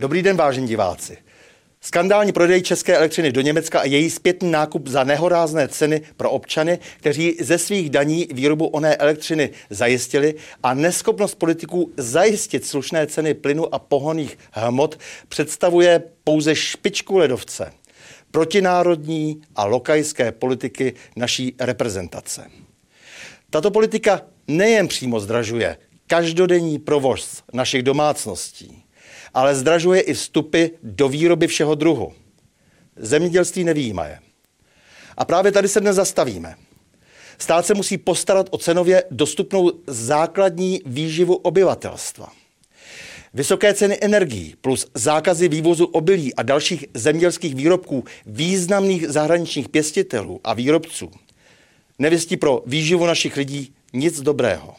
Dobrý den, vážení diváci. Skandální prodej české elektřiny do Německa a její zpětný nákup za nehorázné ceny pro občany, kteří ze svých daní výrobu oné elektřiny zajistili a neschopnost politiků zajistit slušné ceny plynu a pohoných hmot představuje pouze špičku ledovce protinárodní a lokajské politiky naší reprezentace. Tato politika nejen přímo zdražuje každodenní provoz našich domácností, ale zdražuje i vstupy do výroby všeho druhu. Zemědělství nevýjímaje. A právě tady se dnes zastavíme. Stát se musí postarat o cenově dostupnou základní výživu obyvatelstva. Vysoké ceny energií plus zákazy vývozu obilí a dalších zemědělských výrobků významných zahraničních pěstitelů a výrobců nevěstí pro výživu našich lidí nic dobrého.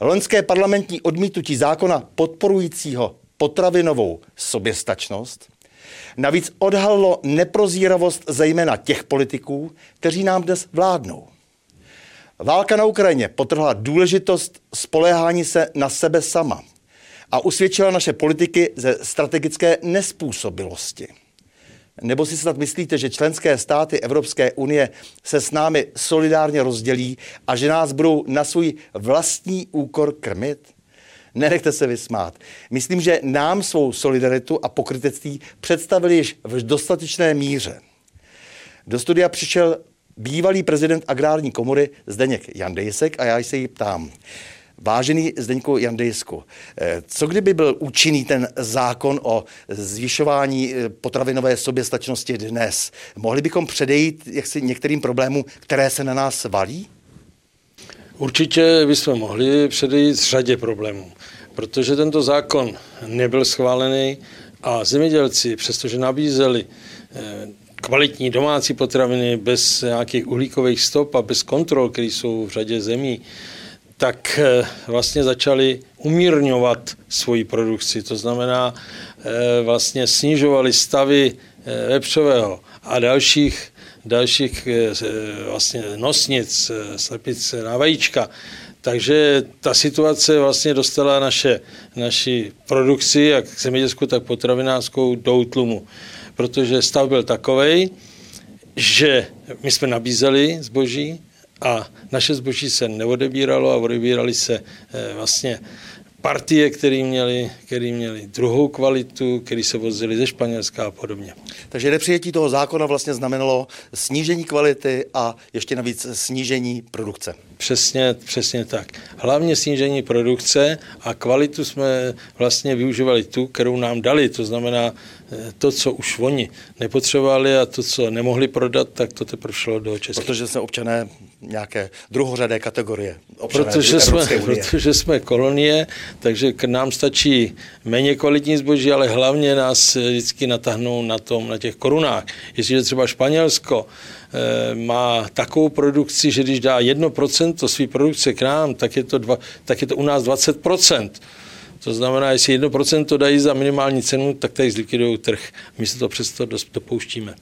Loňské parlamentní odmítnutí zákona podporujícího potravinovou soběstačnost navíc odhalilo neprozíravost zejména těch politiků, kteří nám dnes vládnou. Válka na Ukrajině potrhla důležitost spoléhání se na sebe sama a usvědčila naše politiky ze strategické nespůsobilosti. Nebo si snad myslíte, že členské státy Evropské unie se s námi solidárně rozdělí a že nás budou na svůj vlastní úkor krmit? Nenechte se vysmát. Myslím, že nám svou solidaritu a pokrytectví představili již v dostatečné míře. Do studia přišel bývalý prezident agrární komory Zdeněk Jandejsek a já se jí ptám. Vážený Zdeňku Jandejsku, eh, co kdyby byl účinný ten zákon o zvyšování eh, potravinové soběstačnosti dnes? Mohli bychom předejít jaksi některým problémům, které se na nás valí? Určitě bychom mohli předejít řadě problémů, protože tento zákon nebyl schválený a zemědělci, přestože nabízeli eh, kvalitní domácí potraviny bez nějakých uhlíkových stop a bez kontrol, které jsou v řadě zemí, tak eh, vlastně začali umírňovat svoji produkci. To znamená, eh, vlastně snižovali stavy vepřového a dalších dalších eh, vlastně nosnic, eh, slepic na vajíčka. Takže ta situace vlastně dostala naše, naši produkci, jak zemědělskou, tak potravinářskou, do útlumu. Protože stav byl takový, že my jsme nabízeli zboží a naše zboží se neodebíralo a odebírali se eh, vlastně partie, které měly, který měli druhou kvalitu, které se vozily ze Španělska a podobně. Takže nepřijetí toho zákona vlastně znamenalo snížení kvality a ještě navíc snížení produkce. Přesně, přesně tak. Hlavně snížení produkce a kvalitu jsme vlastně využívali tu, kterou nám dali. To znamená eh, to, co už oni nepotřebovali a to, co nemohli prodat, tak to teprve šlo do České. Protože jsme občané nějaké druhořadé kategorie. Protože jsme, protože jsme kolonie, takže k nám stačí méně kvalitní zboží, ale hlavně nás vždycky natáhnou na tom, na těch korunách. Jestliže třeba Španělsko má takovou produkci, že když dá 1% své produkce k nám, tak je to, dva, tak je to u nás 20%. To znamená, jestli 1% dají za minimální cenu, tak tady zlikvidují trh. My se to přesto dopouštíme.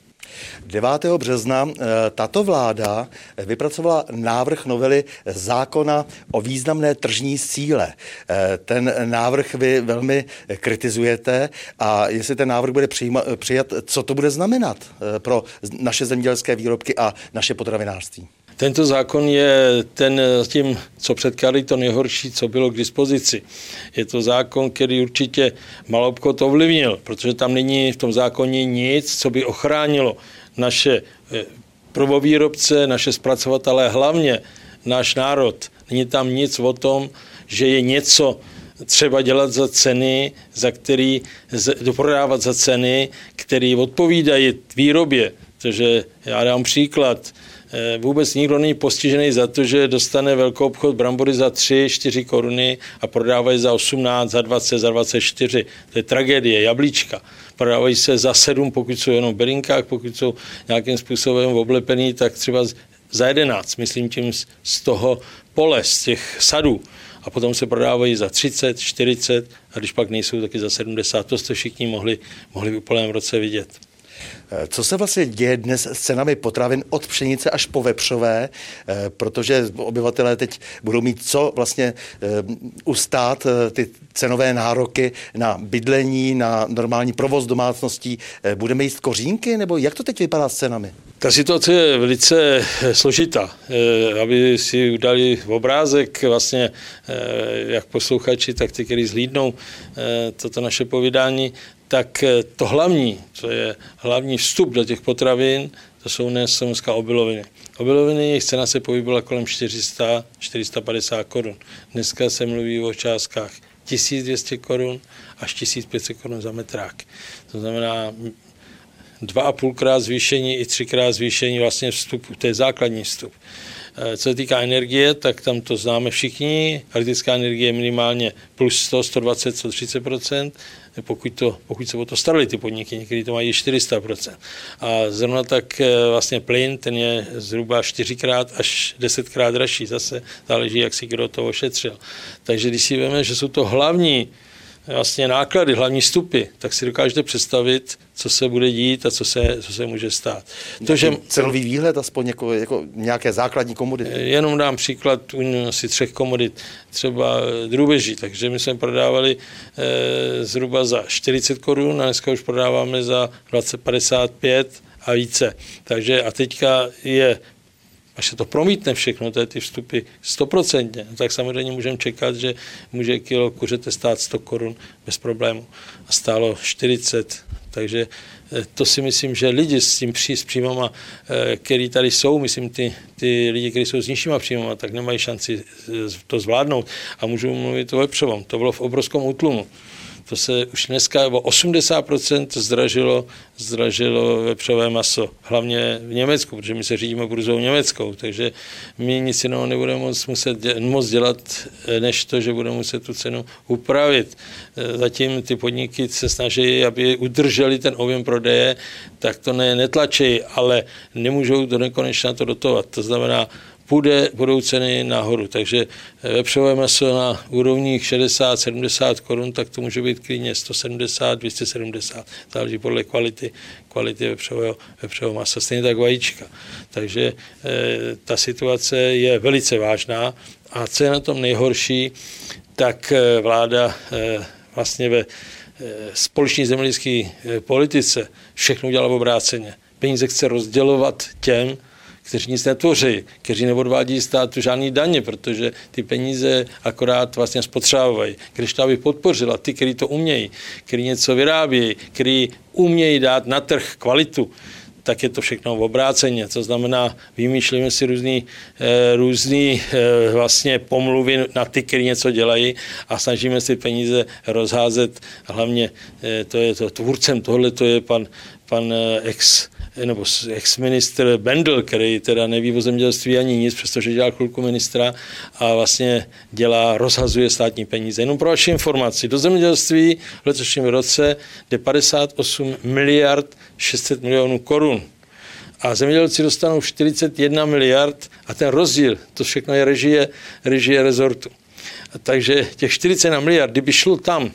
9. března eh, tato vláda vypracovala návrh novely zákona o významné tržní síle. Eh, ten návrh vy velmi kritizujete a jestli ten návrh bude přijat, co to bude znamenat eh, pro naše zemědělské výrobky a naše potravinářství? Tento zákon je ten tím, co předkládá to nejhorší, co bylo k dispozici. Je to zákon, který určitě malobchod ovlivnil, protože tam není v tom zákoně nic, co by ochránilo naše eh, prvovýrobce, naše zpracovatele, hlavně náš národ. Není tam nic o tom, že je něco třeba dělat za ceny, za který, doprodávat za ceny, které odpovídají výrobě. Takže já dám příklad. Eh, vůbec nikdo není postižený za to, že dostane velkou obchod brambory za 3-4 koruny a prodávají za 18, za 20, za 24. To je tragédie, jablíčka. Prodávají se za 7, pokud jsou jenom v berinkách, pokud jsou nějakým způsobem oblepený, tak třeba za 11, myslím tím z toho pole, z těch sadů. A potom se prodávají za 30, 40 a když pak nejsou, taky za 70. To jste všichni mohli, mohli v úplném roce vidět. Eh, co se vlastně děje dnes s cenami potravin od pšenice až po vepřové, eh, protože obyvatelé teď budou mít co vlastně ustát ty cenové nároky na bydlení, na normální provoz domácností. Budeme jíst kořínky, nebo jak to teď vypadá s cenami? Ta situace je velice složitá. Aby si udali obrázek, vlastně jak posluchači, tak ty, kteří zhlídnou toto naše povídání, tak eh, to hlavní, co je hlavní vstup do těch potravin, to jsou dnes dneska obiloviny. Obiloviny, jejich cena se pohybila kolem 400-450 korun. Dneska se mluví o částkách 1200 korun až 1500 korun za metrák. To znamená dva a půlkrát zvýšení i třikrát zvýšení vlastně vstupu, to je základní vstup. Eh, co se týká energie, tak tam to známe všichni. Elektrická energie je minimálně plus 100, 120, 130% pokud, to, pokud se o to starali ty podniky, někdy to mají 400% A zrovna tak eh, vlastně plyn, ten je zhruba 4krát až 10krát dražší. Zase záleží, jak si kdo to ošetřil. Takže když si víme, že jsou to hlavní vlastně náklady, hlavní stupy, tak si dokážete představit, co se bude dít a co se, co se může stát. To, že, cenový výhled, aspoň jako, jako nějaké základní komodity? Jenom dám příklad u asi třech komodit, třeba drůbeží, takže my jsme prodávali e, zhruba za 40 korun a dneska už prodáváme za 2055 a více. Takže a teďka je až se to promítne všechno, to je ty vstupy stoprocentně, tak samozřejmě můžeme čekat, že může kilo kuřete stát 100 korun bez problému a stálo 40. Takže eh, to si myslím, že lidi s tím pří, s příjmama, eh, který tady jsou, myslím ty, ty lidi, kteří jsou s nižšíma příjmama, tak nemají šanci eh, to zvládnout. A můžu mluvit o vepřovom. To bylo v obrovském útlumu to se už dneska o 80% zdražilo, zdražilo vepřové maso, hlavně v Německu, protože my se řídíme burzou německou, takže my nic jiného nebudeme moc, muset dělat, moc dělat, než to, že budeme muset tu cenu upravit. Zatím ty podniky se snaží, aby udrželi ten objem prodeje, tak to ne, netlačí, ale nemůžou do nekonečna to dotovat. To znamená, půjde, budou ceny nahoru. Takže eh, vepřové maso na úrovních 60-70 korun, tak to může být klidně 170, 270, záleží podle kvality, kvality vepřového, vepřového masa. Stejně tak vajíčka. Takže e, ta situace je velice vážná a co je na tom nejhorší, tak e, vláda e, vlastně ve společné zemědělské politice všechno udělala v obráceně. Peníze chce rozdělovat těm, kteří nic netvoří, kteří neodvádí státu žádný daně, protože ty peníze akorát vlastně spotřebovají. Když to aby podpořila ty, kteří to umějí, kteří něco vyrábějí, kteří umějí dát na trh kvalitu, tak je to všechno v obráceně. To znamená, vymýšlíme si různý, eh, různý eh, vlastně pomluvy na ty, kteří něco dělají a snažíme si peníze rozházet. Hlavně eh, to je to tvůrcem tohle, to je pan, pan ex nebo ex-ministr Bendel, který teda neví o zemědělství ani nic, přestože dělal chvilku ministra a vlastně dělá, rozhazuje státní peníze. Jenom pro vaši informaci, do zemědělství v letošním roce jde 58 miliard 600 milionů korun a zemědělci dostanou 41 miliard a ten rozdíl, to všechno je režie, režie rezortu. A takže těch 41 miliard, kdyby šlo tam,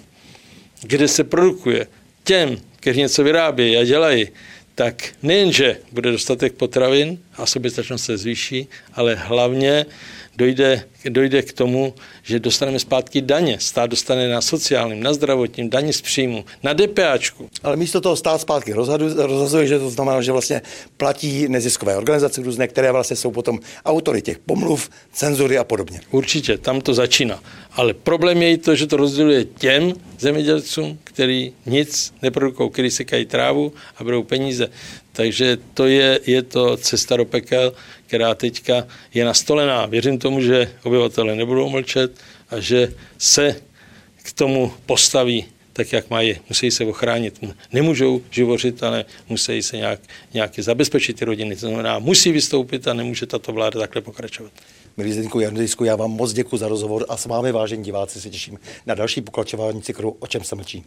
kde se produkuje, těm, kteří něco vyrábějí a dělají, tak nejenže bude dostatek potravin a soběstačnost se zvýší, ale hlavně dojde, dojde k tomu, že dostaneme zpátky daně. Stát dostane na sociálním, na zdravotním, daně z příjmu, na DPAčku. Ale místo toho stát zpátky rozhazuje, že to znamená, že vlastně platí neziskové organizace různé, které vlastně jsou potom autory těch pomluv, cenzury a podobně. Určitě, tam to začíná. Ale problém je i to, že to rozděluje těm zemědělcům, který nic neprodukují, který sekají trávu a berou peníze. Takže to je, je to cesta do pekel, která teďka je nastolená. Věřím tomu, že obyvatele nebudou mlčet a že se k tomu postaví tak, jak mají. Musí se ochránit. Nemůžou živořit, ale musí se nějak, nějak zabezpečit ty rodiny. To znamená, musí vystoupit a nemůže tato vláda takhle pokračovat. Milí Zdenku Jandejsku, já vám moc děkuji za rozhovor a s vámi, vážení diváci, se těším na další pokračování cyklu O čem se mlčí.